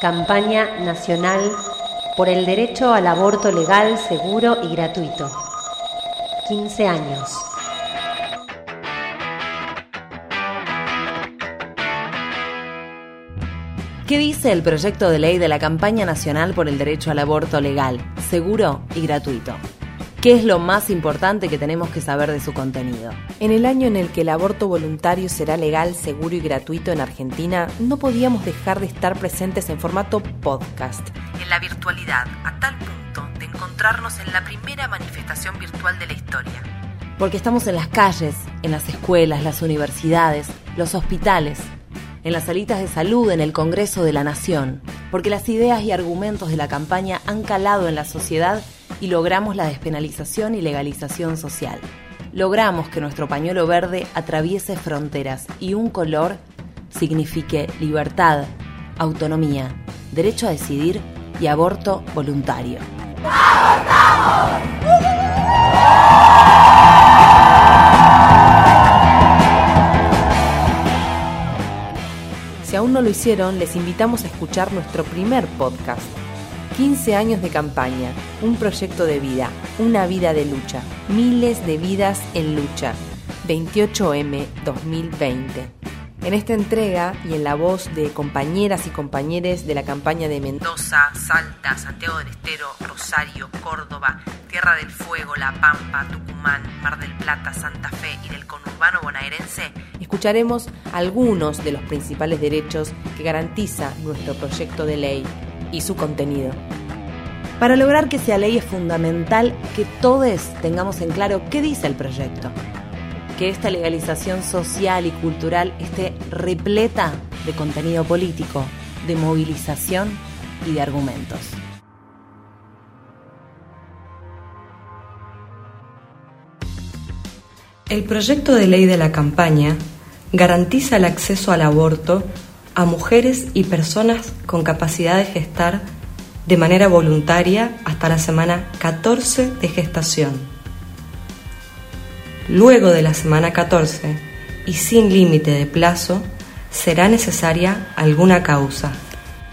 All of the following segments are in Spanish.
Campaña Nacional por el Derecho al Aborto Legal, Seguro y Gratuito. 15 años. ¿Qué dice el proyecto de ley de la Campaña Nacional por el Derecho al Aborto Legal, Seguro y Gratuito? ¿Qué es lo más importante que tenemos que saber de su contenido? En el año en el que el aborto voluntario será legal, seguro y gratuito en Argentina, no podíamos dejar de estar presentes en formato podcast. En la virtualidad, a tal punto de encontrarnos en la primera manifestación virtual de la historia. Porque estamos en las calles, en las escuelas, las universidades, los hospitales, en las salitas de salud, en el Congreso de la Nación. Porque las ideas y argumentos de la campaña han calado en la sociedad y logramos la despenalización y legalización social. Logramos que nuestro pañuelo verde atraviese fronteras y un color signifique libertad, autonomía, derecho a decidir y aborto voluntario. Si aún no lo hicieron, les invitamos a escuchar nuestro primer podcast 15 años de campaña, un proyecto de vida, una vida de lucha, miles de vidas en lucha. 28M 2020. En esta entrega y en la voz de compañeras y compañeros de la campaña de Mendoza, Salta, Santiago del Estero, Rosario, Córdoba, Tierra del Fuego, La Pampa, Tucumán, Mar del Plata, Santa Fe y del conurbano bonaerense, escucharemos algunos de los principales derechos que garantiza nuestro proyecto de ley y su contenido. Para lograr que sea ley es fundamental que todos tengamos en claro qué dice el proyecto. Que esta legalización social y cultural esté repleta de contenido político, de movilización y de argumentos. El proyecto de ley de la campaña garantiza el acceso al aborto a mujeres y personas con capacidad de gestar de manera voluntaria hasta la semana 14 de gestación. Luego de la semana 14 y sin límite de plazo, será necesaria alguna causa.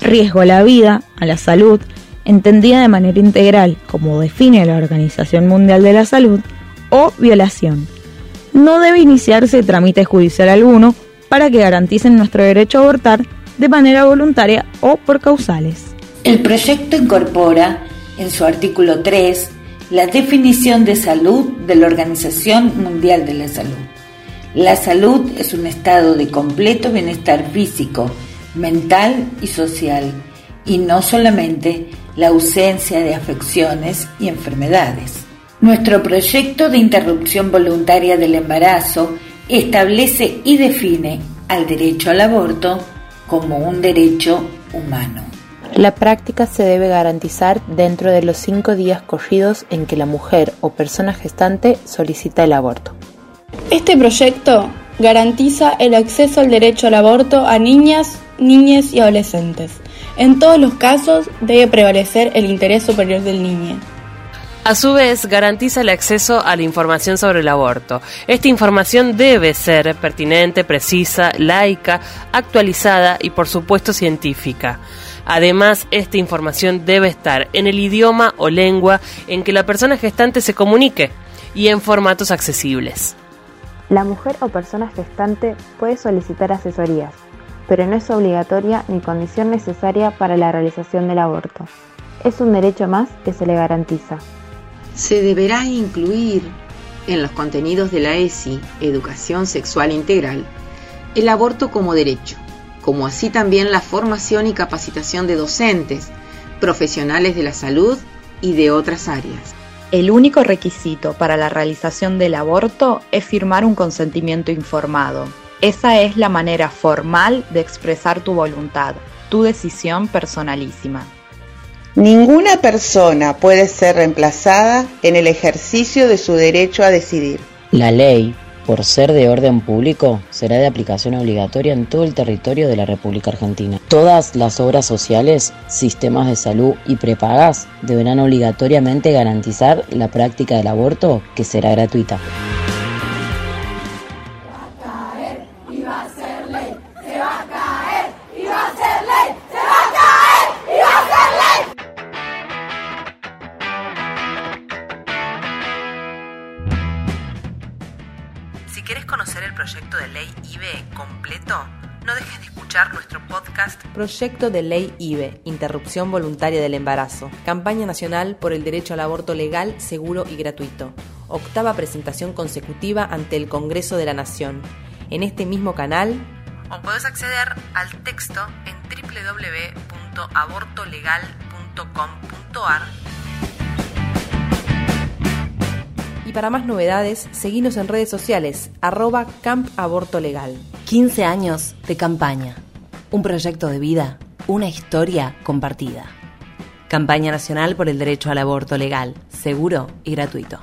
Riesgo a la vida, a la salud, entendida de manera integral, como define la Organización Mundial de la Salud, o violación. No debe iniciarse trámite judicial alguno para que garanticen nuestro derecho a abortar de manera voluntaria o por causales. El proyecto incorpora en su artículo 3 la definición de salud de la Organización Mundial de la Salud. La salud es un estado de completo bienestar físico, mental y social, y no solamente la ausencia de afecciones y enfermedades. Nuestro proyecto de interrupción voluntaria del embarazo establece y define al derecho al aborto como un derecho humano. La práctica se debe garantizar dentro de los cinco días corridos en que la mujer o persona gestante solicita el aborto. Este proyecto garantiza el acceso al derecho al aborto a niñas, niñas y adolescentes. En todos los casos debe prevalecer el interés superior del niño. A su vez, garantiza el acceso a la información sobre el aborto. Esta información debe ser pertinente, precisa, laica, actualizada y por supuesto científica. Además, esta información debe estar en el idioma o lengua en que la persona gestante se comunique y en formatos accesibles. La mujer o persona gestante puede solicitar asesorías, pero no es obligatoria ni condición necesaria para la realización del aborto. Es un derecho más que se le garantiza se deberá incluir en los contenidos de la ESI, Educación Sexual Integral, el aborto como derecho, como así también la formación y capacitación de docentes, profesionales de la salud y de otras áreas. El único requisito para la realización del aborto es firmar un consentimiento informado. Esa es la manera formal de expresar tu voluntad, tu decisión personalísima. Ninguna persona puede ser reemplazada en el ejercicio de su derecho a decidir. La ley, por ser de orden público, será de aplicación obligatoria en todo el territorio de la República Argentina. Todas las obras sociales, sistemas de salud y prepagas deberán obligatoriamente garantizar la práctica del aborto, que será gratuita. Si quieres conocer el proyecto de ley IBE completo, no dejes de escuchar nuestro podcast. Proyecto de Ley IBE, Interrupción Voluntaria del Embarazo, Campaña Nacional por el Derecho al Aborto Legal, Seguro y Gratuito, octava presentación consecutiva ante el Congreso de la Nación. En este mismo canal... O puedes acceder al texto en www.abortolegal.com.ar Y para más novedades, seguinos en redes sociales, arroba Camp Aborto Legal. 15 años de campaña. Un proyecto de vida, una historia compartida. Campaña Nacional por el Derecho al Aborto Legal, Seguro y Gratuito.